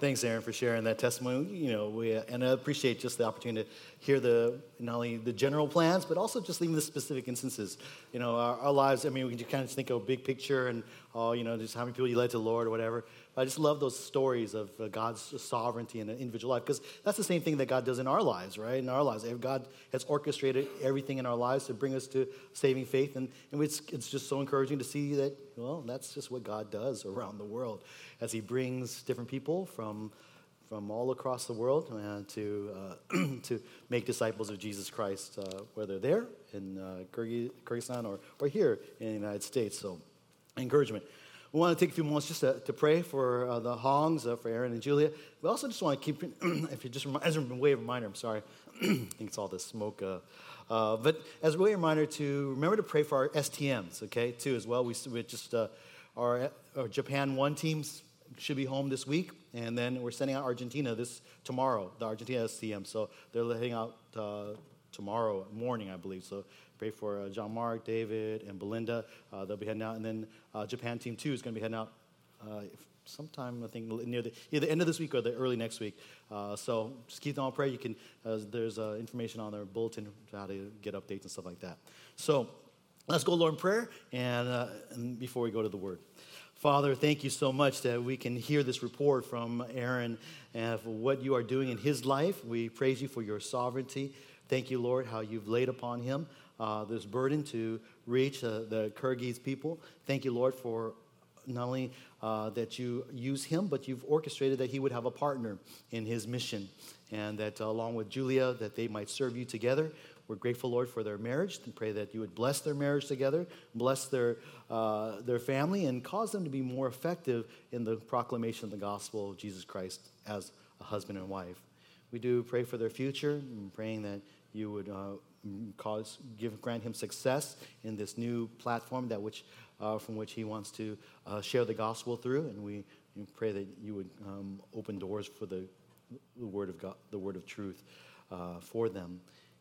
Thanks, Aaron, for sharing that testimony. You know, we uh, and I appreciate just the opportunity to hear the not only the general plans, but also just even the specific instances. You know, our, our lives. I mean, we can just kind of think of a big picture and oh, you know, just how many people you led to the Lord or whatever. But I just love those stories of uh, God's sovereignty in an individual life because that's the same thing that God does in our lives, right? In our lives, God has orchestrated everything in our lives to bring us to saving faith, and, and it's it's just so encouraging to see that. Well, that's just what God does around the world as He brings different people from from all across the world uh, to, uh, to make disciples of Jesus Christ, uh, whether there in uh, Kyrgyzstan or, or here in the United States. So, encouragement. We want to take a few moments just to, to pray for uh, the Hongs, uh, for Aaron and Julia. We also just want to keep, if you just, as a way of reminder, I'm sorry, I think it's all the smoke. but as a way reminder to remember to pray for our STMs, okay, too, as well. We, we just, our, our Japan 1 teams should be home this week, and then we're sending out Argentina this tomorrow, the Argentina STM. So they're heading out uh, tomorrow morning, I believe. So pray for uh, John Mark, David, and Belinda. Uh, they'll be heading out, and then uh, Japan Team Two is going to be heading out sometime I think near the the end of this week or the early next week. Uh, so just keep them on prayer. You can uh, there's uh, information on their bulletin how to get updates and stuff like that. So let's go, Lord, in prayer, and, and before we go to the Word. Father, thank you so much that we can hear this report from Aaron and for what you are doing in his life. We praise you for your sovereignty. Thank you, Lord, how you've laid upon him uh, this burden to reach uh, the Kyrgyz people. Thank you, Lord, for not only uh, that you use him, but you've orchestrated that he would have a partner in his mission, and that uh, along with Julia, that they might serve you together. We're grateful, Lord, for their marriage and pray that you would bless their marriage together, bless their, uh, their family, and cause them to be more effective in the proclamation of the gospel of Jesus Christ as a husband and wife. We do pray for their future, praying that you would uh, cause, give, grant him success in this new platform that which, uh, from which he wants to uh, share the gospel through. And we, pray that you would um, open doors for the, the, word of God, the word of truth uh, for them.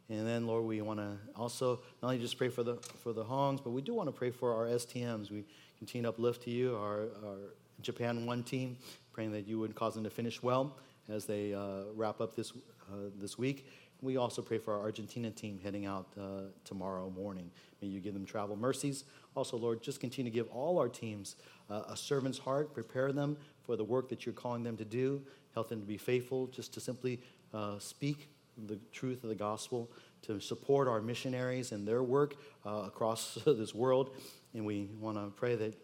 And then, Lord, we want to also not only just pray for the for the Hongs, but we do want to pray for our STMs. We continue to uplift to you our, our Japan One team, praying that you would cause them to finish well as they uh, wrap up this uh, this week. We also pray for our Argentina team heading out uh, tomorrow morning. May you give them travel mercies. Also, Lord, just continue to give all our teams uh, a servant's heart. Prepare them for the work that you're calling them to do. Help them to be faithful, just to simply uh, speak the truth of the gospel, to support our missionaries and their work uh, across this world. And we want to pray that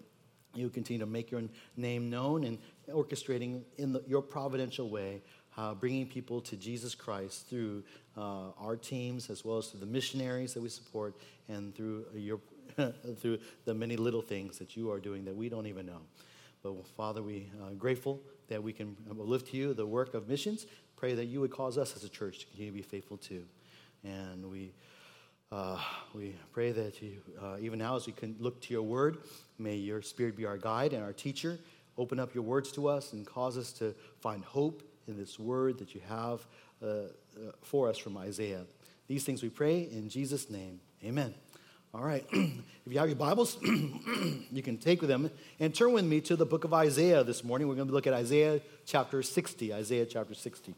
you continue to make your name known and orchestrating in the, your providential way, uh, bringing people to Jesus Christ through uh, our teams as well as through the missionaries that we support and through your through the many little things that you are doing that we don't even know. But Father, we are grateful that we can lift to you the work of missions pray that you would cause us as a church to continue to be faithful too. And we, uh, we pray that you, uh, even now as we can look to your word, may your spirit be our guide and our teacher. Open up your words to us and cause us to find hope in this word that you have uh, uh for us from Isaiah. These things we pray in Jesus' name. Amen. All right. if you have your Bibles, you can take with them and turn with me to the book of Isaiah this morning. We're going to look at Isaiah chapter 60. Isaiah chapter 60.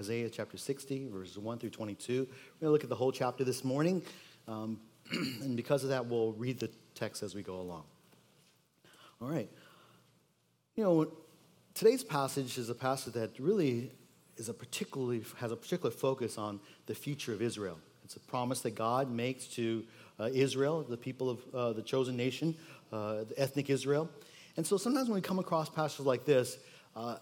Isaiah chapter 60, verses 1 through 22. We're going to look at the whole chapter this morning. Um, and because of that, we'll read the text as we go along. All right. You know, today's passage is a passage that really is a particularly has a particular focus on the future of Israel. It's a promise that God makes to uh, Israel, the people of uh, the chosen nation, uh, the ethnic Israel. And so sometimes when we come across passages like this, uh,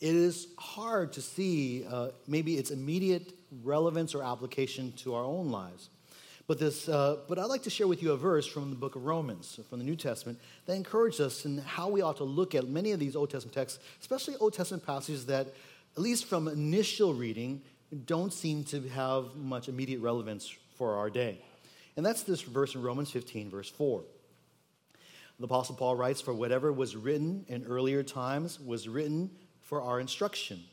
it is hard to see uh, maybe its immediate relevance or application to our own lives. But, this, uh, but I'd like to share with you a verse from the book of Romans, from the New Testament, that encourages us in how we ought to look at many of these Old Testament texts, especially Old Testament passages that, at least from initial reading, don't seem to have much immediate relevance for our day. And that's this verse in Romans 15, verse 4. The Apostle Paul writes, For whatever was written in earlier times was written for our instruction,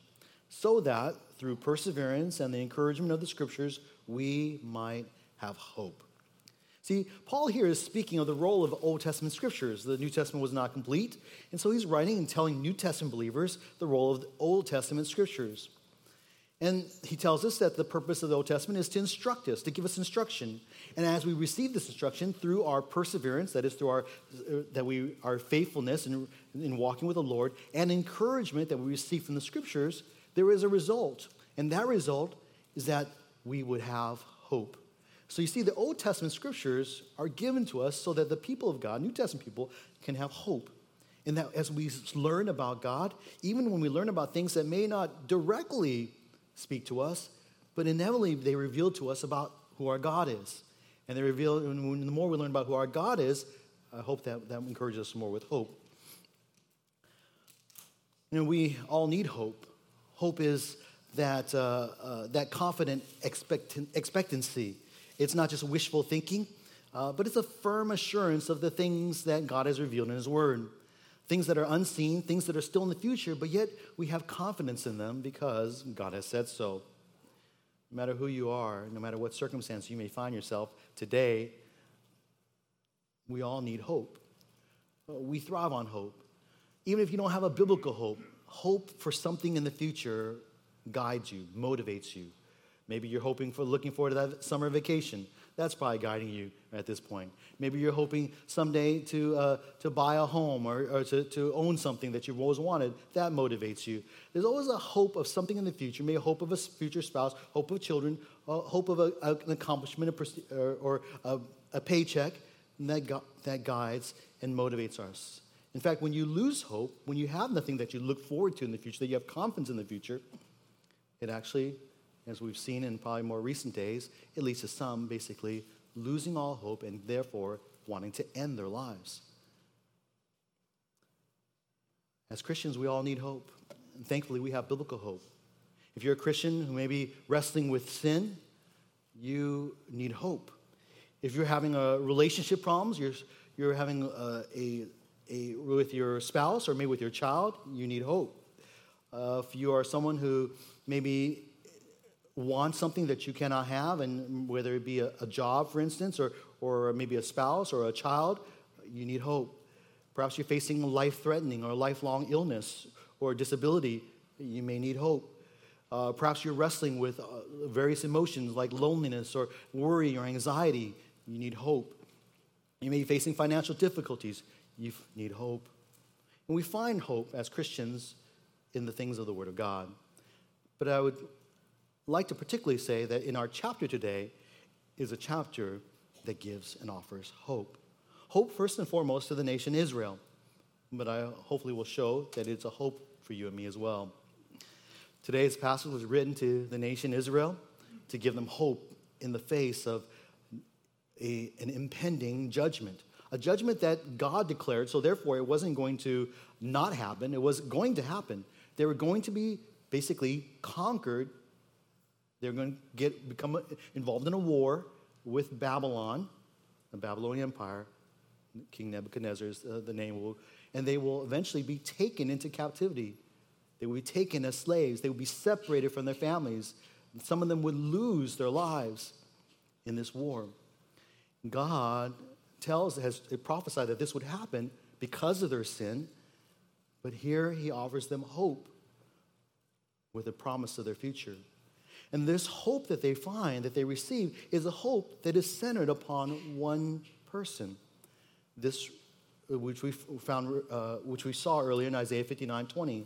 so that through perseverance and the encouragement of the scriptures, we might have hope. See, Paul here is speaking of the role of Old Testament scriptures. The New Testament was not complete, and so he's writing and telling New Testament believers the role of the Old Testament scriptures. And he tells us that the purpose of the Old Testament is to instruct us, to give us instruction. And as we receive this instruction through our perseverance, that is through our that we our faithfulness in, in walking with the Lord, and encouragement that we receive from the scriptures, there is a result. And that result is that we would have hope. So you see, the Old Testament scriptures are given to us so that the people of God, New Testament people, can have hope. And that as we learn about God, even when we learn about things that may not directly speak to us, but inevitably they reveal to us about who our God is. And they reveal, and the more we learn about who our God is, I hope that that encourages us more with hope. You know, we all need hope. Hope is that, uh, uh, that confident expect- expectancy. It's not just wishful thinking, uh, but it's a firm assurance of the things that God has revealed in His Word things that are unseen, things that are still in the future, but yet we have confidence in them because God has said so. No matter who you are, no matter what circumstance you may find yourself today, we all need hope. Uh, we thrive on hope. Even if you don't have a biblical hope, hope for something in the future guides you, motivates you. Maybe you're hoping for looking forward to that summer vacation. That's probably guiding you at this point. Maybe you're hoping someday to, uh, to buy a home or, or to, to own something that you've always wanted. That motivates you. There's always a hope of something in the future, maybe a hope of a future spouse, hope of children, hope of a, an accomplishment or, or a, a, paycheck that, gu- that guides and motivates us. In fact, when you lose hope, when you have nothing that you look forward to in the future, that you have confidence in the future, it actually as we've seen in probably more recent days, it leads to some basically losing all hope and therefore wanting to end their lives. As Christians, we all need hope. And thankfully, we have biblical hope. If you're a Christian who may be wrestling with sin, you need hope. If you're having a relationship problems, you're, you're having a, a, a, with your spouse or maybe with your child, you need hope. Uh, if you are someone who maybe want something that you cannot have, and whether it be a, a job, for instance, or, or maybe a spouse or a child, you need hope. Perhaps you're facing life threatening or lifelong illness or disability, you may need hope. Uh, perhaps you're wrestling with uh, various emotions like loneliness or worry or anxiety, you need hope. You may be facing financial difficulties, you need hope. And we find hope as Christians in the things of the Word of God. But I would like to particularly say that in our chapter today is a chapter that gives and offers hope. Hope, first and foremost, to the nation Israel, but I hopefully will show that it's a hope for you and me as well. Today's passage was written to the nation Israel to give them hope in the face of a, an impending judgment. A judgment that God declared, so therefore it wasn't going to not happen, it was going to happen. They were going to be basically conquered they're going to get, become involved in a war with Babylon, the Babylonian Empire. King Nebuchadnezzar is uh, the name, and they will eventually be taken into captivity. They will be taken as slaves. They will be separated from their families. Some of them would lose their lives in this war. God tells, has prophesied that this would happen because of their sin, but here he offers them hope with a promise of their future. And this hope that they find, that they receive, is a hope that is centered upon one person. This, which we found, uh, which we saw earlier in Isaiah 59 20,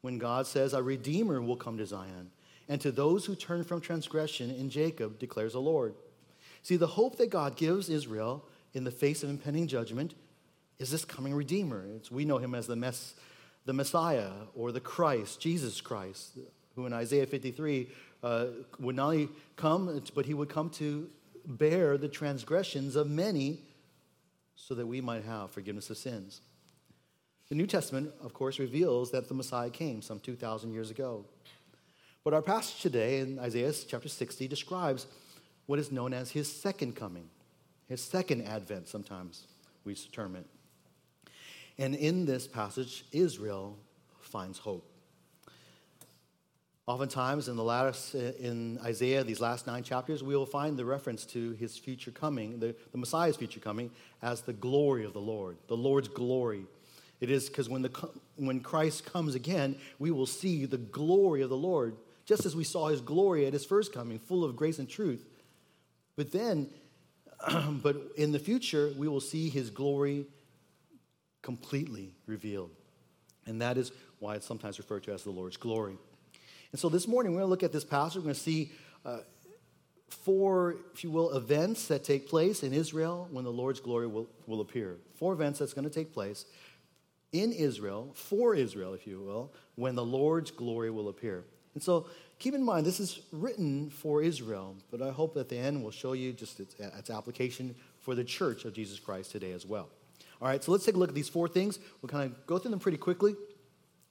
when God says, A Redeemer will come to Zion, and to those who turn from transgression in Jacob, declares the Lord. See, the hope that God gives Israel in the face of impending judgment is this coming Redeemer. It's, we know him as the, mess, the Messiah or the Christ, Jesus Christ, who in Isaiah 53 uh, would not only come, but he would come to bear the transgressions of many so that we might have forgiveness of sins. The New Testament, of course, reveals that the Messiah came some 2,000 years ago. But our passage today in Isaiah chapter 60 describes what is known as his second coming, his second advent, sometimes we term it. And in this passage, Israel finds hope. Oftentimes, in the last, in Isaiah, these last nine chapters, we will find the reference to his future coming, the, the Messiah's future coming, as the glory of the Lord, the Lord's glory. It is because when, the, when Christ comes again, we will see the glory of the Lord, just as we saw his glory at his first coming, full of grace and truth. But then, but in the future, we will see his glory completely revealed. And that is why it's sometimes referred to as the Lord's glory. And so this morning, we're going to look at this passage. We're going to see uh, four, if you will, events that take place in Israel when the Lord's glory will, will appear. Four events that's going to take place in Israel, for Israel, if you will, when the Lord's glory will appear. And so keep in mind, this is written for Israel, but I hope at the end we'll show you just its, its application for the church of Jesus Christ today as well. All right, so let's take a look at these four things. We'll kind of go through them pretty quickly,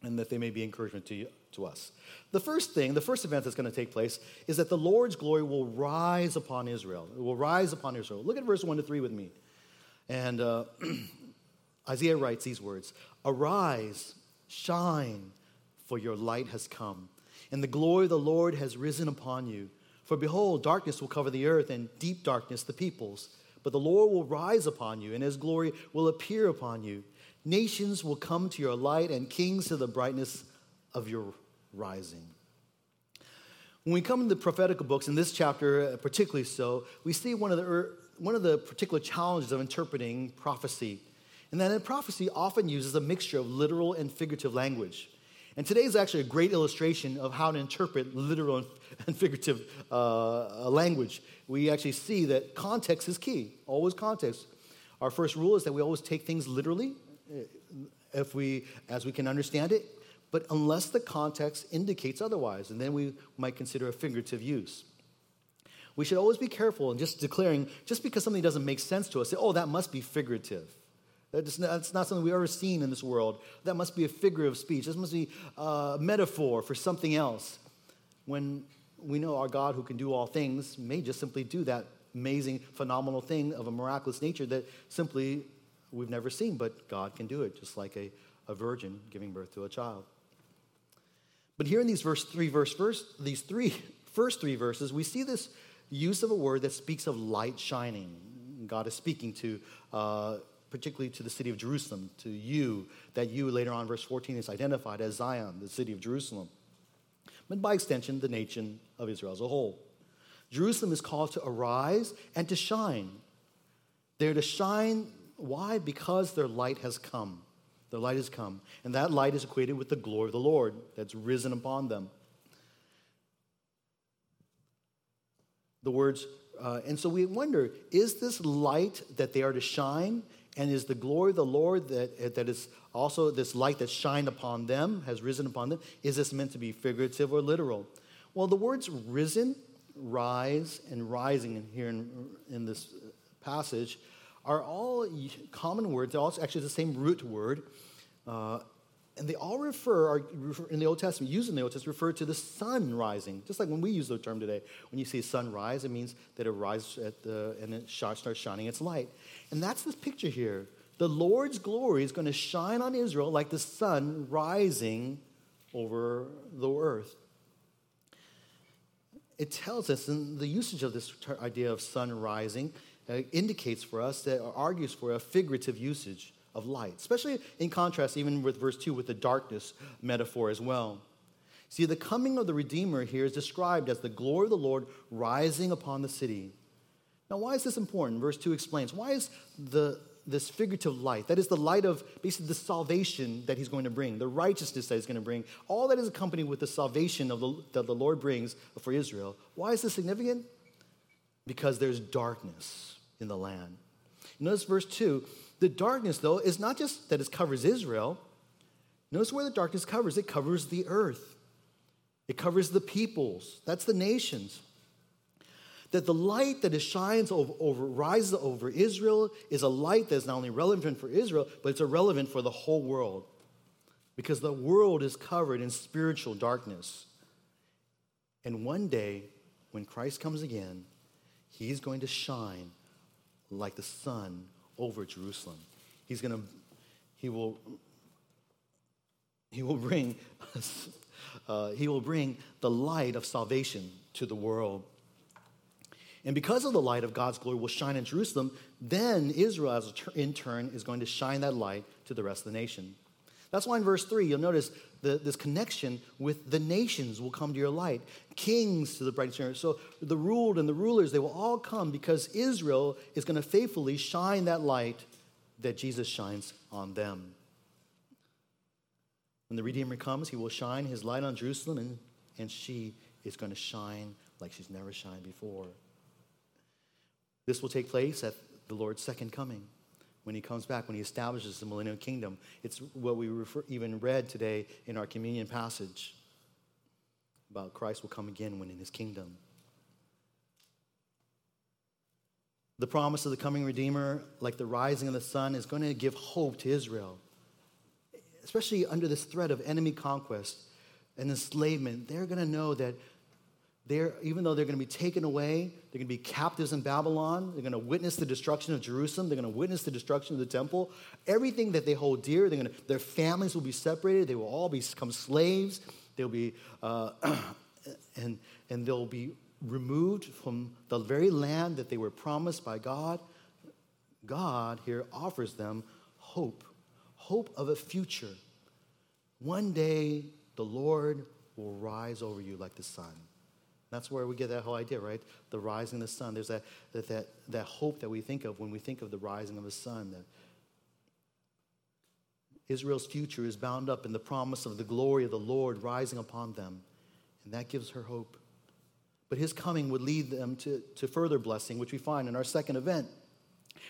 and that they may be encouragement to you, to us. The first thing, the first event that's going to take place is that the Lord's glory will rise upon Israel. It will rise upon Israel. Look at verse 1 to 3 with me. And uh, Isaiah writes these words Arise, shine, for your light has come, and the glory of the Lord has risen upon you. For behold, darkness will cover the earth, and deep darkness the peoples. But the Lord will rise upon you, and his glory will appear upon you. Nations will come to your light, and kings to the brightness of your rising. When we come to the prophetical books, in this chapter uh, particularly so, we see one of the, one of the particular challenges of interpreting prophecy. And that prophecy often uses a mixture of literal and figurative language. And today is actually a great illustration of how to interpret literal and figurative uh, language. We actually see that context is key, always context. Our first rule is that we always take things literally uh, Uh, if we, as we can understand it, but unless the context indicates otherwise, and then we might consider a figurative use. We should always be careful in just declaring, just because something doesn't make sense to us, say, oh, that must be figurative. That's not something we've ever seen in this world. That must be a figure of speech. This must be a metaphor for something else. When we know our God who can do all things may just simply do that amazing, phenomenal thing of a miraculous nature that simply we've never seen, but God can do it, just like a, a virgin giving birth to a child. But here in these verse three verse first, these three first three verses, we see this use of a word that speaks of light shining. God is speaking to, uh, particularly to the city of Jerusalem, to you, that you later on, verse 14, is identified as Zion, the city of Jerusalem. But by extension, the nation of Israel as a whole. Jerusalem is called to arise and to shine. They're to shine. Why? Because their light has come. Their light has come. And that light is equated with the glory of the Lord that's risen upon them. The words, uh, and so we wonder is this light that they are to shine? And is the glory of the Lord that, that is also this light that shined upon them, has risen upon them, is this meant to be figurative or literal? Well, the words risen, rise, and rising here in, in this passage are all common words. They're all actually the same root word. Uh, and they all refer, are, refer, in the Old Testament, used in the Old Testament, refer to the sun rising. Just like when we use the term today, when you see sun rise, it means that it rises at the, and it starts shining its light. And that's this picture here. The Lord's glory is going to shine on Israel like the sun rising over the earth. It tells us, and the usage of this idea of sun rising Uh, indicates for us that argues for a figurative usage of light, especially in contrast, even with verse 2, with the darkness metaphor as well. See, the coming of the Redeemer here is described as the glory of the Lord rising upon the city. Now, why is this important? Verse 2 explains why is the, this figurative light, that is the light of basically the salvation that he's going to bring, the righteousness that he's going to bring, all that is accompanied with the salvation of the, that the Lord brings for Israel. Why is this significant? Because there's darkness in the land. Notice verse 2 the darkness, though, is not just that it covers Israel. Notice where the darkness covers it covers the earth, it covers the peoples. That's the nations. That the light that shines over, over, rises over Israel is a light that is not only relevant for Israel, but it's irrelevant for the whole world. Because the world is covered in spiritual darkness. And one day, when Christ comes again, he's going to shine like the sun over Jerusalem. He's going to, he will, he will bring, uh, he will bring the light of salvation to the world. And because of the light of God's glory will shine in Jerusalem, then Israel, in turn, is going to shine that light to the rest of the nation. That's why in verse 3, you'll notice the, this connection with the nations will come to your light, kings to the bright star. So the ruled and the rulers, they will all come because Israel is going to faithfully shine that light that Jesus shines on them. When the Redeemer comes, he will shine his light on Jerusalem, and, and she is going to shine like she's never shined before. This will take place at the Lord's second coming when he comes back, when he establishes the millennial kingdom. It's what we refer, even read today in our communion passage about Christ will come again when in his kingdom. The promise of the coming Redeemer, like the rising of the sun, is going to give hope to Israel, especially under this threat of enemy conquest and enslavement. They're going to know that they're, even though they're going to be taken away, they're going to be captives in Babylon. They're going to witness the destruction of Jerusalem. They're going to witness the destruction of the temple. Everything that they hold dear, they're going to, their families will be separated. They will all become slaves. They'll be, uh, and, and they'll be removed from the very land that they were promised by God. God here offers them hope, hope of a future. One day, the Lord will rise over you like the sun. That's where we get that whole idea, right? The rising of the sun. There's that, that, that, that hope that we think of when we think of the rising of the sun. That Israel's future is bound up in the promise of the glory of the Lord rising upon them. And that gives her hope. But his coming would lead them to, to further blessing, which we find in our second event,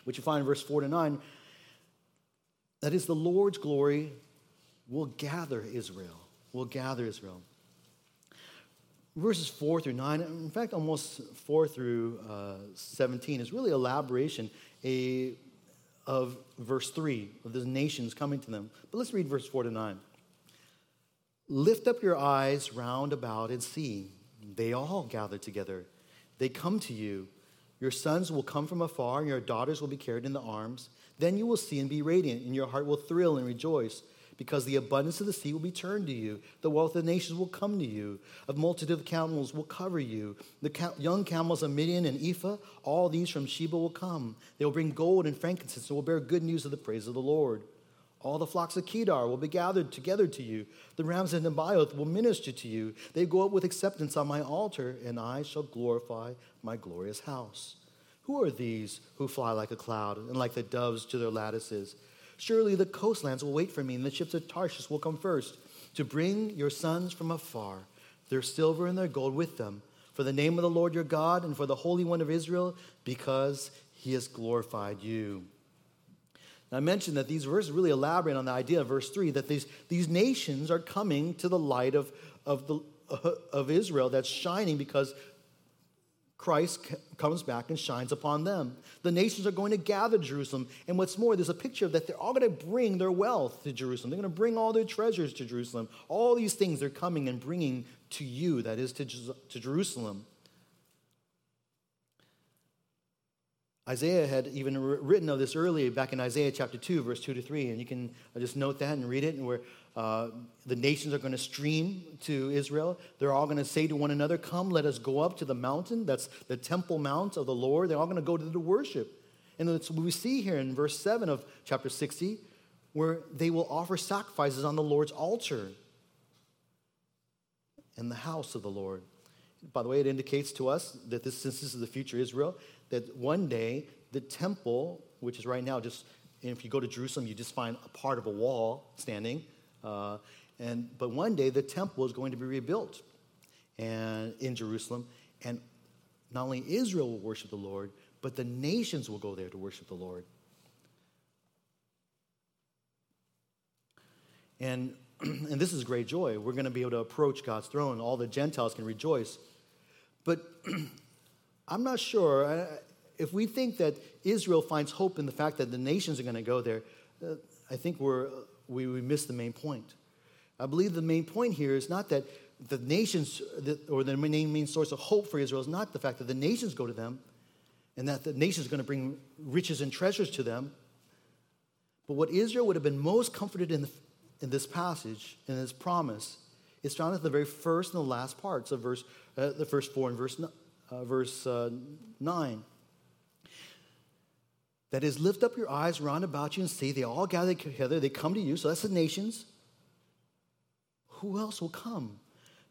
which we find in verse 4 to 9. That is, the Lord's glory will gather Israel, will gather Israel verses 4 through 9, in fact, almost 4 through uh, 17, is really elaboration a, of verse 3 of the nations coming to them. But let's read verse 4 to 9. Lift up your eyes round about and see. They all gather together. They come to you. Your sons will come from afar, and your daughters will be carried in the arms. Then you will see and be radiant, and your heart will thrill and rejoice because the abundance of the sea will be turned to you. The wealth of the nations will come to you. A multitude of camels will cover you. The young camels of Midian and Ephah, all these from Sheba will come. They will bring gold and frankincense and will bear good news of the praise of the Lord. All the flocks of Kedar will be gathered together to you. The rams of Nebaioth will minister to you. They go up with acceptance on my altar, and I shall glorify my glorious house. Who are these who fly like a cloud and like the doves to their lattices? Surely the coastlands will wait for me, and the ships of Tarshish will come first to bring your sons from afar, their silver and their gold with them, for the name of the Lord your God and for the Holy One of Israel, because he has glorified you. Now, I mentioned that these verses really elaborate on the idea of verse 3 that these, these nations are coming to the light of, of, the, of Israel that's shining because Christ comes back and shines upon them. The nations are going to gather Jerusalem. And what's more, there's a picture of that they're all going to bring their wealth to Jerusalem. They're going to bring all their treasures to Jerusalem. All these things they're coming and bringing to you, that is, to, to Jerusalem. Isaiah had even written of this earlier back in Isaiah chapter 2, verse 2 to 3. And you can uh, just note that and read it, and where uh, the nations are going to stream to Israel. They're all going to say to one another, Come, let us go up to the mountain. That's the temple mount of the Lord. They're all going to go to the worship. And that's what we see here in verse 7 of chapter 60, where they will offer sacrifices on the Lord's altar in the house of the Lord. By the way, it indicates to us that this, since this is the future Israel, that one day the temple, which is right now just, if you go to Jerusalem, you just find a part of a wall standing. Uh, and, but one day the temple is going to be rebuilt and, in Jerusalem. And not only Israel will worship the Lord, but the nations will go there to worship the Lord. And, and this is great joy. We're going to be able to approach God's throne. All the Gentiles can rejoice. But I'm not sure. If we think that Israel finds hope in the fact that the nations are going to go there, uh, I think we're we, we miss the main point. I believe the main point here is not that the nations, or the main, source of hope for Israel is not the fact that the nations go to them and that the nations are going to bring riches and treasures to them. But what Israel would have been most comforted in, the, in this passage, in this promise, is found at the very first and the last parts of verse, uh, the first four and verse, uh, verse uh, 9. That is, lift up your eyes round about you and see they all gather together. They come to you. So that's the nations. Who else will come?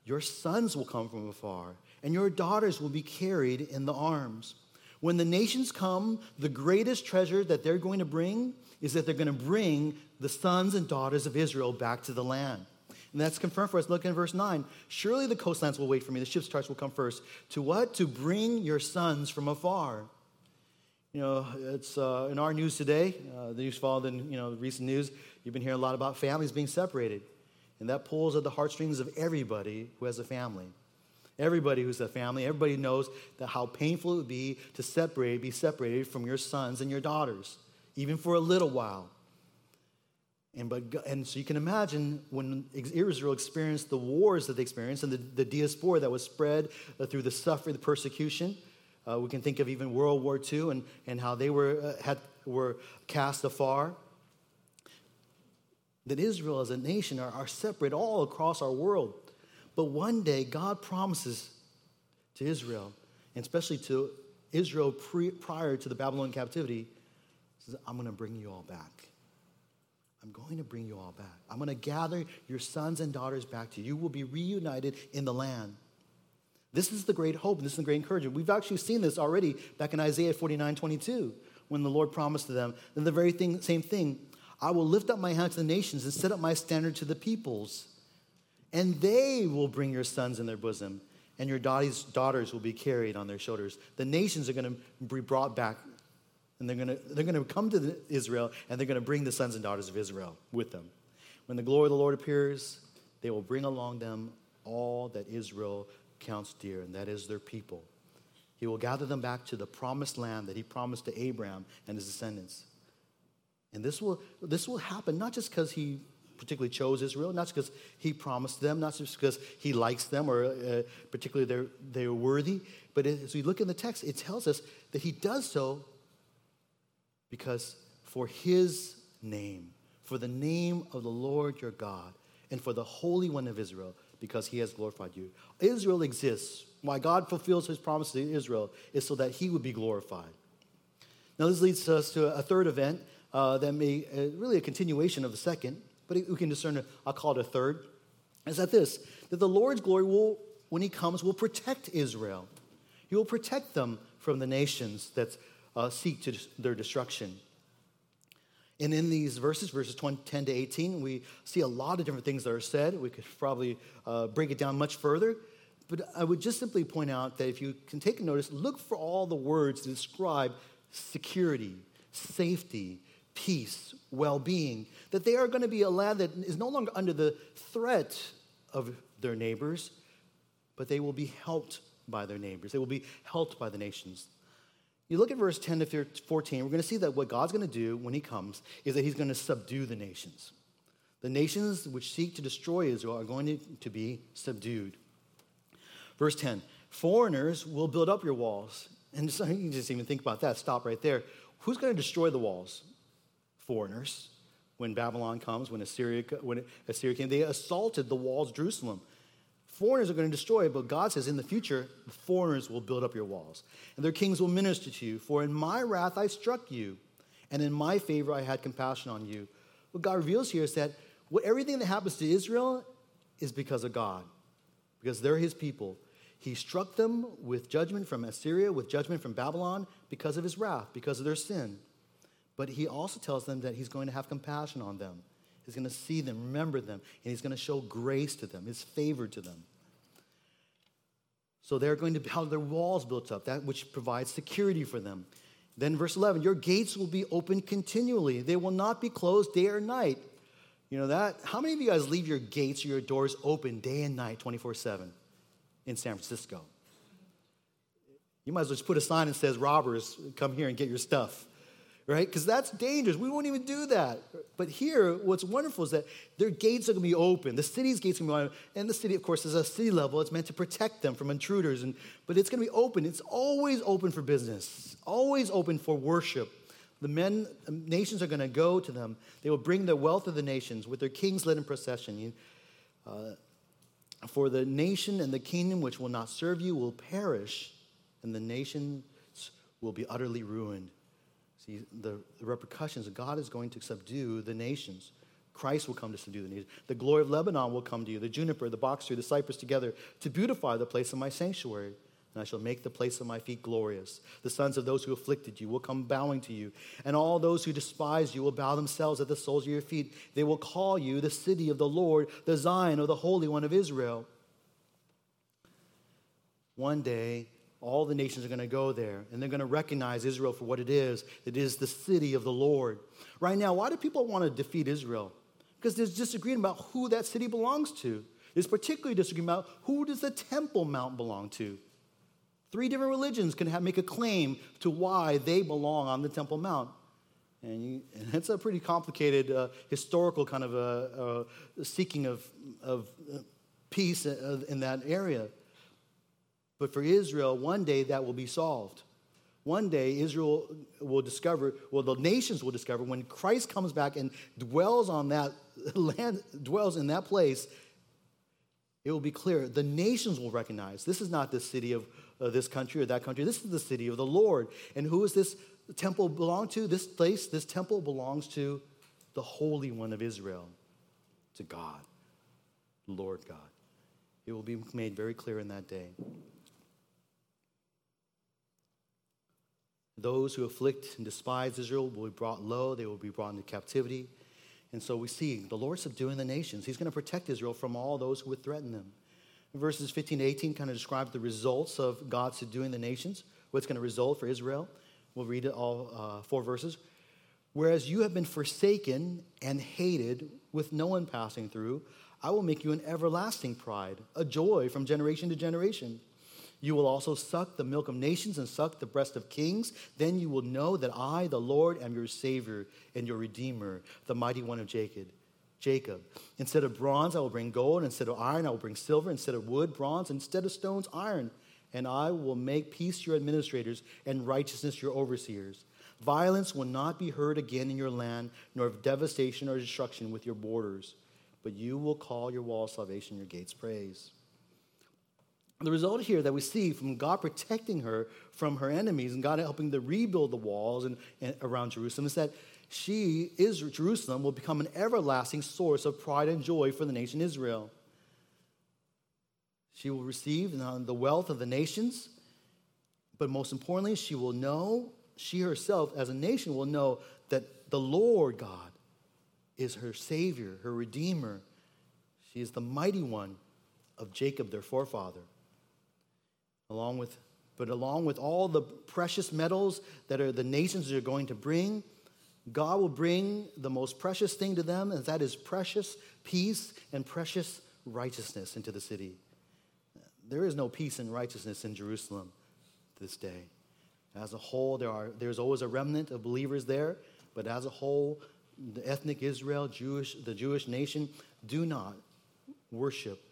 Your sons will come from afar, and your daughters will be carried in the arms. When the nations come, the greatest treasure that they're going to bring is that they're going to bring the sons and daughters of Israel back to the land. And that's confirmed for us. Look in verse 9. Surely the coastlands will wait for me. The ship's charts will come first. To what? To bring your sons from afar. You know, it's uh, in our news today, uh, the news followed in, you know, recent news, you've been hearing a lot about families being separated. And that pulls at the heartstrings of everybody who has a family. Everybody who's a family, everybody knows that how painful it would be to separate, be separated from your sons and your daughters, even for a little while. And, but, and so you can imagine when Israel experienced the wars that they experienced and the, the diaspora that was spread uh, through the suffering, the persecution. Uh, we can think of even World War II and, and how they were, uh, had, were cast afar that Israel as a nation are, are separate all across our world. But one day, God promises to Israel, and especially to Israel pre, prior to the Babylon captivity, says, I'm going to bring you all back. I'm going to bring you all back. I'm going to gather your sons and daughters back to you. You will be reunited in the land. This is the great hope, and this is the great encouragement. We've actually seen this already back in Isaiah 49 22, when the Lord promised to them. And the very thing, same thing I will lift up my hand to the nations and set up my standard to the peoples. And they will bring your sons in their bosom, and your daughters will be carried on their shoulders. The nations are going to be brought back, and they're going to, they're going to come to Israel, and they're going to bring the sons and daughters of Israel with them. When the glory of the Lord appears, they will bring along them all that Israel counts dear, and that is their people. He will gather them back to the promised land that he promised to Abraham and his descendants. And this will, this will happen not just because he particularly chose Israel, not just because he promised them, not just because he likes them or uh, particularly they're, they're worthy, but as we look in the text, it tells us that he does so because for his name, for the name of the Lord your God, and for the Holy One of Israel, because he has glorified you. Israel exists. Why God fulfills his promises to Israel is so that he would be glorified. Now, this leads us to a third event uh, that may, uh, really a continuation of the second, but we can discern, i I'll call it a third, is that this, that the Lord's glory will, when he comes, will protect Israel. He will protect them from the nations that uh, seek to their destruction. And in these verses, verses 20, 10 to 18, we see a lot of different things that are said. We could probably uh, break it down much further. But I would just simply point out that if you can take a notice, look for all the words to describe security, safety, peace, well being, that they are going to be a land that is no longer under the threat of their neighbors, but they will be helped by their neighbors. They will be helped by the nations. You look at verse 10 to 14, we're going to see that what God's going to do when he comes is that he's going to subdue the nations. The nations which seek to destroy Israel are going to be subdued. Verse 10 Foreigners will build up your walls. And just, you just even think about that. Stop right there. Who's going to destroy the walls? foreigners when Babylon comes, when Assyria, when Assyria came. They assaulted the walls of Jerusalem. Foreigners are going to destroy it, but God says in the future, the foreigners will build up your walls, and their kings will minister to you. For in my wrath I struck you, and in my favor I had compassion on you. What God reveals here is that what, everything that happens to Israel is because of God, because they're his people. He struck them with judgment from Assyria, with judgment from Babylon, because of his wrath, because of their sin. But he also tells them that he's going to have compassion on them. He's going to see them, remember them, and he's going to show grace to them, his favor to them. So they're going to have their walls built up, that which provides security for them. Then, verse 11, your gates will be open continually, they will not be closed day or night. You know that? How many of you guys leave your gates or your doors open day and night, 24 7 in San Francisco? You might as well just put a sign that says, Robbers, come here and get your stuff. Right? Because that's dangerous. We won't even do that. But here, what's wonderful is that their gates are going to be open. The city's gates are going to be open. And the city, of course, is a city level. It's meant to protect them from intruders. And, but it's going to be open. It's always open for business, always open for worship. The men, nations are going to go to them. They will bring the wealth of the nations with their kings led in procession. Uh, for the nation and the kingdom which will not serve you will perish, and the nations will be utterly ruined. See, the, the repercussions, God is going to subdue the nations. Christ will come to subdue the nations. The glory of Lebanon will come to you, the juniper, the box tree, the cypress together, to beautify the place of my sanctuary. And I shall make the place of my feet glorious. The sons of those who afflicted you will come bowing to you, and all those who despise you will bow themselves at the soles of your feet. They will call you the city of the Lord, the Zion of the Holy One of Israel. One day, all the nations are going to go there and they're going to recognize Israel for what it is. It is the city of the Lord. Right now, why do people want to defeat Israel? Because there's disagreement about who that city belongs to. There's particularly disagreement about who does the Temple Mount belong to. Three different religions can have, make a claim to why they belong on the Temple Mount. And, you, and it's a pretty complicated uh, historical kind of a, a seeking of, of uh, peace uh, in that area. But for Israel, one day that will be solved. One day, Israel will discover, well, the nations will discover when Christ comes back and dwells on that land, dwells in that place, it will be clear. The nations will recognize this is not the city of uh, this country or that country. This is the city of the Lord. And who does this temple belong to? This place, this temple belongs to the Holy One of Israel, to God, Lord God. It will be made very clear in that day. Those who afflict and despise Israel will be brought low, they will be brought into captivity. And so we see the Lord subduing the nations. He's going to protect Israel from all those who would threaten them. Verses 15 to 18 kind of describe the results of God subduing the nations, what's going to result for Israel. We'll read it all uh, four verses. Whereas you have been forsaken and hated with no one passing through, I will make you an everlasting pride, a joy from generation to generation. You will also suck the milk of nations and suck the breast of kings. Then you will know that I, the Lord, am your Savior and your Redeemer, the mighty one of Jacob. Jacob. Instead of bronze, I will bring gold. Instead of iron, I will bring silver. Instead of wood, bronze. Instead of stones, iron. And I will make peace your administrators and righteousness your overseers. Violence will not be heard again in your land, nor of devastation or destruction with your borders. But you will call your wall salvation, your gates praise the result here that we see from God protecting her from her enemies and God helping to rebuild the walls and, and around Jerusalem is that she, is, Jerusalem, will become an everlasting source of pride and joy for the nation Israel. She will receive the wealth of the nations, but most importantly, she will know, she herself as a nation will know that the Lord God is her Savior, her Redeemer. She is the mighty one of Jacob, their forefather along with but along with all the precious metals that are the nations are going to bring god will bring the most precious thing to them and that is precious peace and precious righteousness into the city. There is no peace and righteousness in jerusalem this day. As a whole there are there's always a remnant of believers there but as a whole the ethnic israel jewish the jewish nation do not worship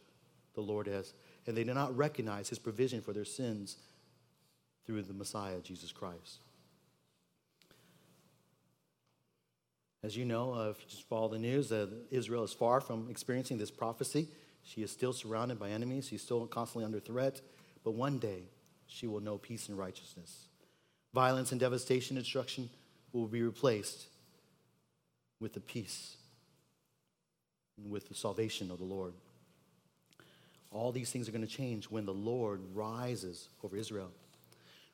the lord as and they did not recognize his provision for their sins through the Messiah, Jesus Christ. As you know, uh, if you just follow the news, uh, Israel is far from experiencing this prophecy. She is still surrounded by enemies. She's still constantly under threat. But one day, she will know peace and righteousness. Violence and devastation destruction will be replaced with the peace and with the salvation of the Lord. All these things are going to change when the Lord rises over Israel.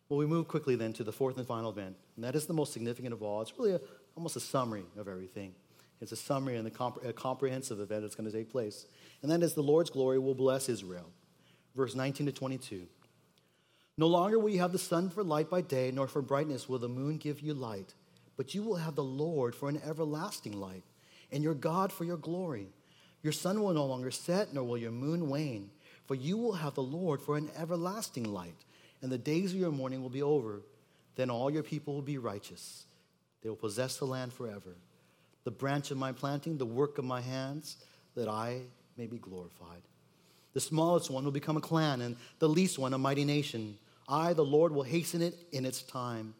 Well, we move quickly then to the fourth and final event, and that is the most significant of all. It's really a, almost a summary of everything. It's a summary and a, comp- a comprehensive event that's going to take place. And that is the Lord's glory will bless Israel. Verse 19 to 22. No longer will you have the sun for light by day, nor for brightness will the moon give you light, but you will have the Lord for an everlasting light, and your God for your glory. Your sun will no longer set, nor will your moon wane, for you will have the Lord for an everlasting light, and the days of your mourning will be over. Then all your people will be righteous. They will possess the land forever. The branch of my planting, the work of my hands, that I may be glorified. The smallest one will become a clan, and the least one a mighty nation. I, the Lord, will hasten it in its time.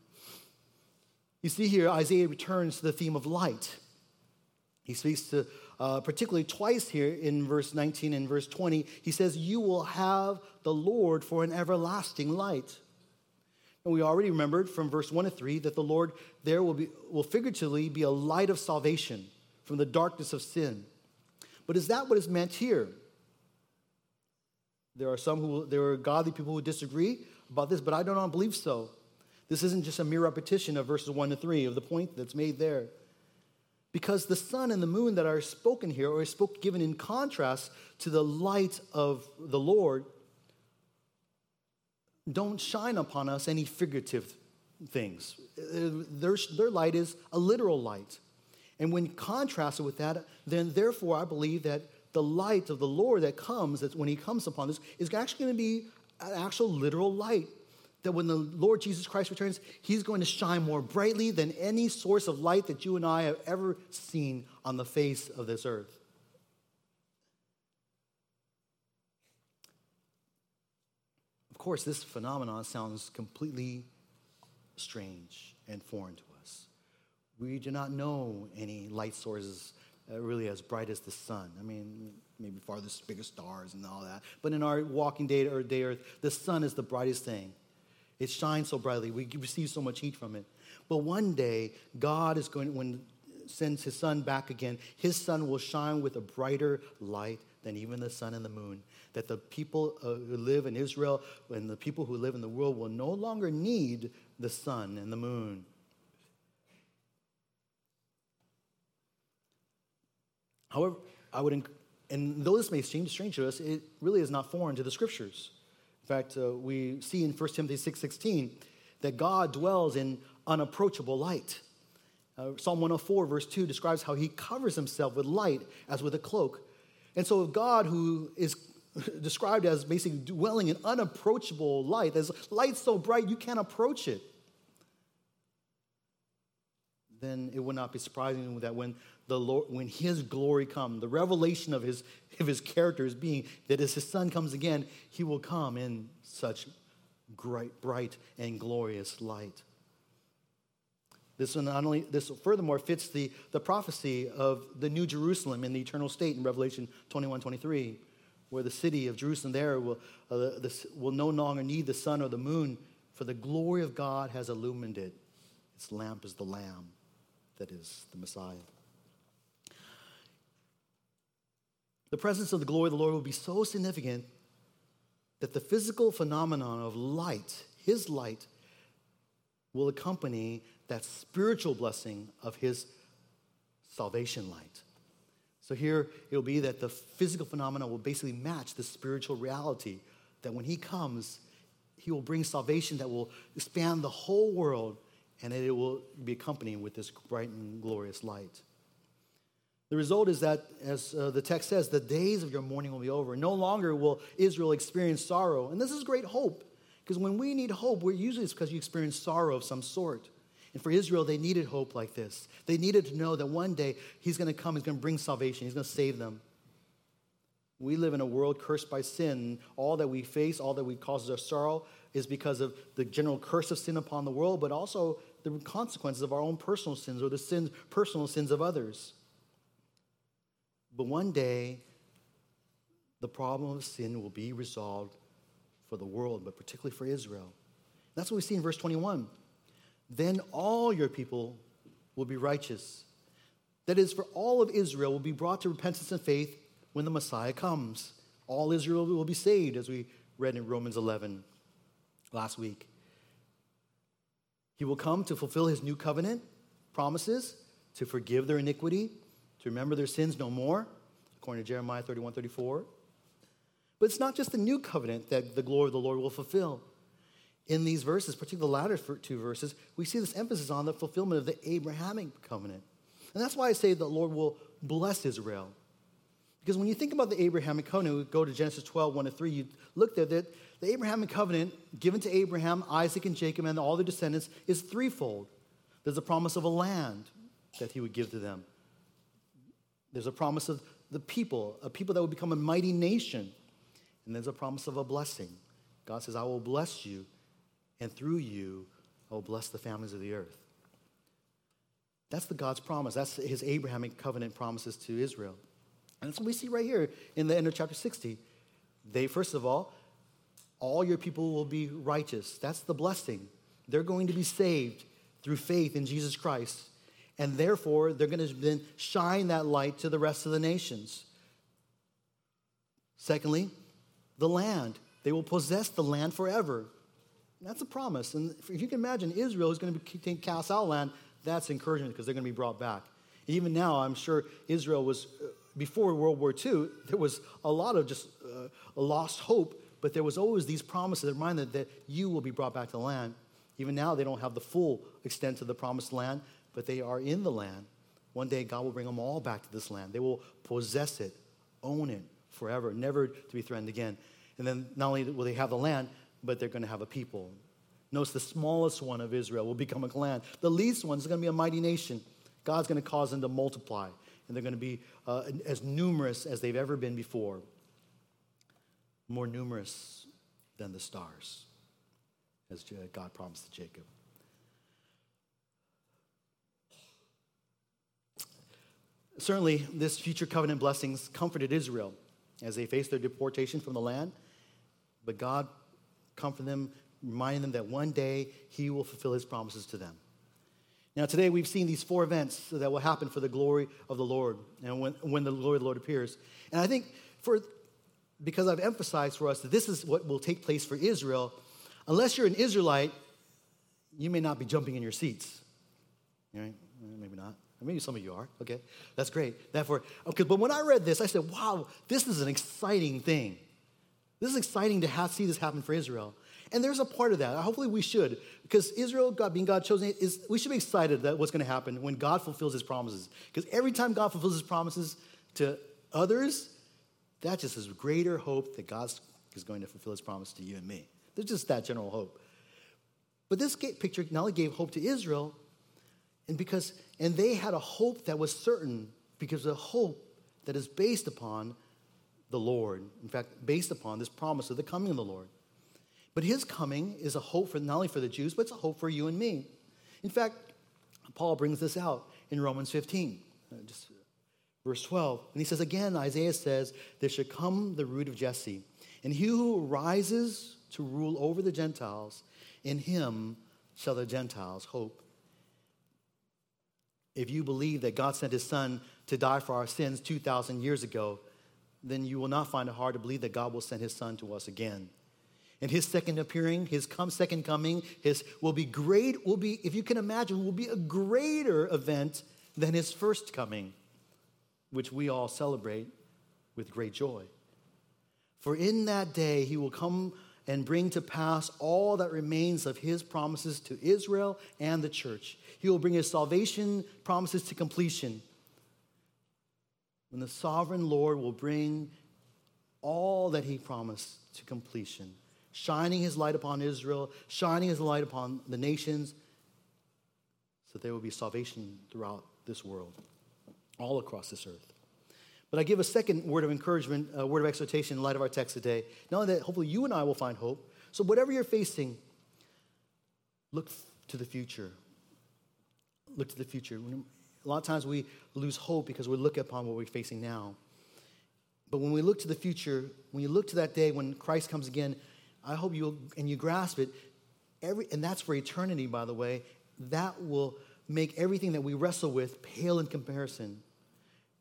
You see here, Isaiah returns to the theme of light. He speaks to, uh, particularly twice here in verse 19 and verse 20, he says, You will have the Lord for an everlasting light. And we already remembered from verse 1 to 3 that the Lord there will, be, will figuratively be a light of salvation from the darkness of sin. But is that what is meant here? There are some who, there are godly people who disagree about this, but I do not believe so. This isn't just a mere repetition of verses 1 to 3 of the point that's made there. Because the sun and the moon that are spoken here or spoke, given in contrast to the light of the Lord don't shine upon us any figurative things. Their, their light is a literal light. And when contrasted with that, then therefore I believe that the light of the Lord that comes, that when he comes upon us, is actually going to be an actual literal light. That when the Lord Jesus Christ returns, he's going to shine more brightly than any source of light that you and I have ever seen on the face of this earth. Of course, this phenomenon sounds completely strange and foreign to us. We do not know any light sources uh, really as bright as the sun. I mean, maybe farthest, biggest stars and all that. But in our walking day or day earth, the sun is the brightest thing. It shines so brightly. We receive so much heat from it. But one day, God is going, when sends his son back again, his son will shine with a brighter light than even the sun and the moon. That the people uh, who live in Israel and the people who live in the world will no longer need the sun and the moon. However, I would, and though this may seem strange to us, it really is not foreign to the scriptures. In fact, uh, we see in 1 Timothy 6.16 that God dwells in unapproachable light. Uh, Psalm 104, verse 2, describes how he covers himself with light as with a cloak. And so, God, who is described as basically dwelling in unapproachable light, there's light so bright you can't approach it, then it would not be surprising that when the Lord, when his glory comes, the revelation of his, of his character is being that as his son comes again, he will come in such bright, bright and glorious light. This not only this furthermore fits the, the prophecy of the new Jerusalem in the eternal state in Revelation 21, 23, where the city of Jerusalem there will, uh, will no longer need the sun or the moon, for the glory of God has illumined it. Its lamp is the Lamb that is the Messiah. The presence of the glory of the Lord will be so significant that the physical phenomenon of light, his light, will accompany that spiritual blessing of his salvation light. So here it will be that the physical phenomena will basically match the spiritual reality that when he comes, he will bring salvation that will span the whole world and it will be accompanied with this bright and glorious light. The result is that, as uh, the text says, the days of your mourning will be over. No longer will Israel experience sorrow. And this is great hope, because when we need hope, we're usually it's because you experience sorrow of some sort. And for Israel, they needed hope like this. They needed to know that one day He's going to come, He's going to bring salvation, He's going to save them. We live in a world cursed by sin. All that we face, all that we causes our sorrow, is because of the general curse of sin upon the world, but also the consequences of our own personal sins or the sins, personal sins of others. But one day, the problem of sin will be resolved for the world, but particularly for Israel. That's what we see in verse 21. Then all your people will be righteous. That is, for all of Israel will be brought to repentance and faith when the Messiah comes. All Israel will be saved, as we read in Romans 11 last week. He will come to fulfill his new covenant promises, to forgive their iniquity, to remember their sins no more, according to Jeremiah 31 34. But it's not just the new covenant that the glory of the Lord will fulfill in these verses, particularly the latter two verses, we see this emphasis on the fulfillment of the Abrahamic covenant. And that's why I say the Lord will bless Israel. Because when you think about the Abrahamic covenant, we go to Genesis 12, 1 to 3, you look there that the Abrahamic covenant given to Abraham, Isaac, and Jacob, and all their descendants is threefold. There's a promise of a land that he would give to them. There's a promise of the people, a people that would become a mighty nation. And there's a promise of a blessing. God says, I will bless you, and through you, I will bless the families of the earth. That's the God's promise. That's his Abrahamic covenant promises to Israel. And that's what we see right here in the end of chapter 60. They, first of all, all your people will be righteous. That's the blessing. They're going to be saved through faith in Jesus Christ. And therefore, they're going to then shine that light to the rest of the nations. Secondly, the land. They will possess the land forever. That's a promise. And if you can imagine, Israel is going to be cast out land. That's encouragement because they're going to be brought back. Even now, I'm sure Israel was, uh, before World War II, there was a lot of just uh, lost hope, but there was always these promises that reminded that you will be brought back to the land. Even now, they don't have the full extent of the promised land, but they are in the land. One day, God will bring them all back to this land. They will possess it, own it forever, never to be threatened again. And then not only will they have the land, but they're going to have a people. Notice the smallest one of Israel will become a clan. The least one is going to be a mighty nation. God's going to cause them to multiply, and they're going to be uh, as numerous as they've ever been before. More numerous than the stars, as God promised to Jacob. Certainly, this future covenant blessings comforted Israel as they faced their deportation from the land, but God comforted them, reminding them that one day He will fulfill His promises to them. Now, today we've seen these four events that will happen for the glory of the Lord and when, when the glory of the Lord appears. And I think for because I've emphasized for us that this is what will take place for Israel, unless you're an Israelite, you may not be jumping in your seats. Right? Maybe not. Maybe some of you are. Okay, that's great. Therefore, okay, but when I read this, I said, wow, this is an exciting thing. This is exciting to have, see this happen for Israel. And there's a part of that. Hopefully, we should, because Israel, God being God chosen, is we should be excited that what's going to happen when God fulfills His promises. Because every time God fulfills His promises to others, that just is greater hope that God is going to fulfill His promise to you and me. There's just that general hope. But this picture not only gave hope to Israel, and because and they had a hope that was certain because of hope that is based upon the Lord. In fact, based upon this promise of the coming of the Lord. But his coming is a hope for not only for the Jews, but it's a hope for you and me. In fact, Paul brings this out in Romans 15, uh, just verse 12. And he says again, Isaiah says, There shall come the root of Jesse, and he who rises to rule over the Gentiles, in him shall the Gentiles hope if you believe that God sent his son to die for our sins 2,000 years ago, then you will not find it hard to believe that God will send his son to us again. And his second appearing, his come, second coming, his will be great, will be, if you can imagine, will be a greater event than his first coming, which we all celebrate with great joy. For in that day he will come and bring to pass all that remains of his promises to Israel and the church. He will bring his salvation promises to completion. When the sovereign Lord will bring all that he promised to completion, shining his light upon Israel, shining his light upon the nations, so there will be salvation throughout this world, all across this earth. But I give a second word of encouragement, a word of exhortation in light of our text today. Not only that, hopefully you and I will find hope. So, whatever you're facing, look to the future look to the future. A lot of times we lose hope because we look upon what we're facing now. But when we look to the future, when you look to that day when Christ comes again, I hope you and you grasp it. Every, and that's for eternity, by the way. That will make everything that we wrestle with pale in comparison.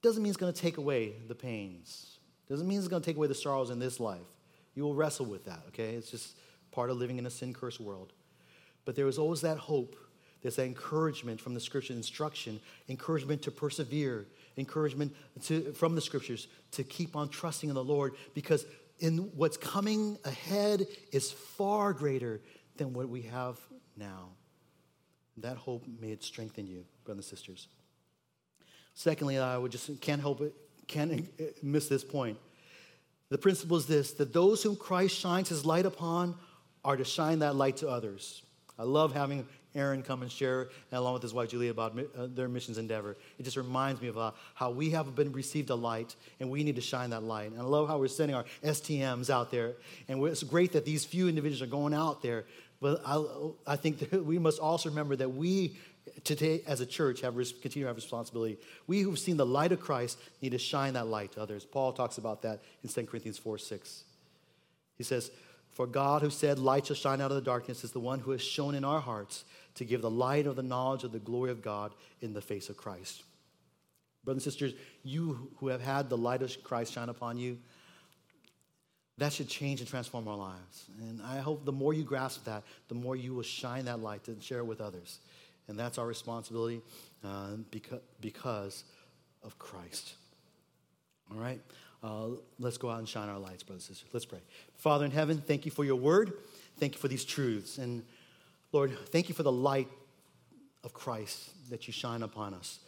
Doesn't mean it's going to take away the pains. Doesn't mean it's going to take away the sorrows in this life. You will wrestle with that, okay? It's just part of living in a sin cursed world. But there is always that hope there's that encouragement from the scripture instruction, encouragement to persevere, encouragement to, from the scriptures to keep on trusting in the Lord because in what's coming ahead is far greater than what we have now. That hope may it strengthen you, brothers and sisters. Secondly, I would just can't help it, can't miss this point. The principle is this that those whom Christ shines his light upon are to shine that light to others. I love having Aaron come and share, along with his wife Julia, about uh, their missions endeavor. It just reminds me of uh, how we have been received a light, and we need to shine that light. And I love how we're sending our STMs out there, and it's great that these few individuals are going out there. But I, I think we must also remember that we today as a church have continue to have responsibility. We who've seen the light of Christ need to shine that light to others. Paul talks about that in 2 Corinthians 4 6. He says, For God who said, Light shall shine out of the darkness, is the one who has shone in our hearts to give the light of the knowledge of the glory of God in the face of Christ. Brothers and sisters, you who have had the light of Christ shine upon you, that should change and transform our lives. And I hope the more you grasp that, the more you will shine that light and share it with others. And that's our responsibility uh, because, because of Christ. All right? Uh, let's go out and shine our lights, brothers and sisters. Let's pray. Father in heaven, thank you for your word. Thank you for these truths. And Lord, thank you for the light of Christ that you shine upon us.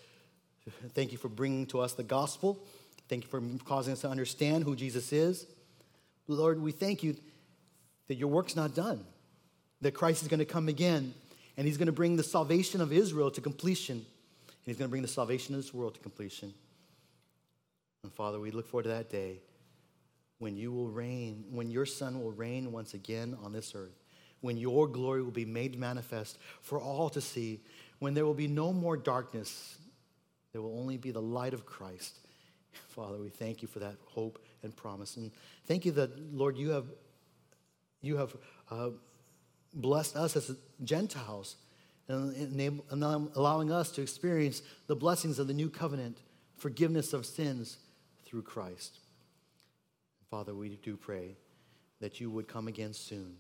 Thank you for bringing to us the gospel. Thank you for causing us to understand who Jesus is. Lord, we thank you that your work's not done, that Christ is going to come again and he's going to bring the salvation of Israel to completion. And he's going to bring the salvation of this world to completion. And Father, we look forward to that day when you will reign, when your Son will reign once again on this earth, when your glory will be made manifest for all to see, when there will be no more darkness, there will only be the light of Christ. Father, we thank you for that hope and promise. And thank you that, Lord, you have, you have uh, blessed us as Gentiles and allowing us to experience the blessings of the new covenant, forgiveness of sins through Christ. Father, we do pray that you would come again soon,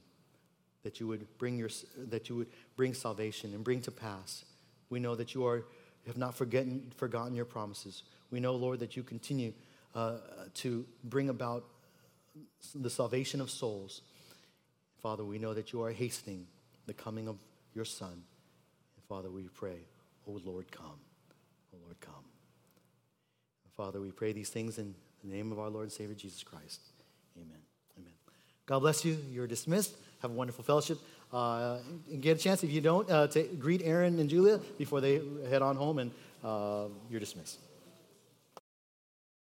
that you would bring your that you would bring salvation and bring to pass. We know that you are have not forgotten, forgotten your promises. We know, Lord, that you continue uh, to bring about the salvation of souls. Father, we know that you are hastening the coming of your Son. And Father, we pray, O Lord, come. O Lord, come. And Father, we pray these things in the name of our Lord and Savior Jesus Christ. Amen. Amen. God bless you. You're dismissed. Have a wonderful fellowship. Uh, and get a chance, if you don't, uh, to greet Aaron and Julia before they head on home, and uh, you're dismissed.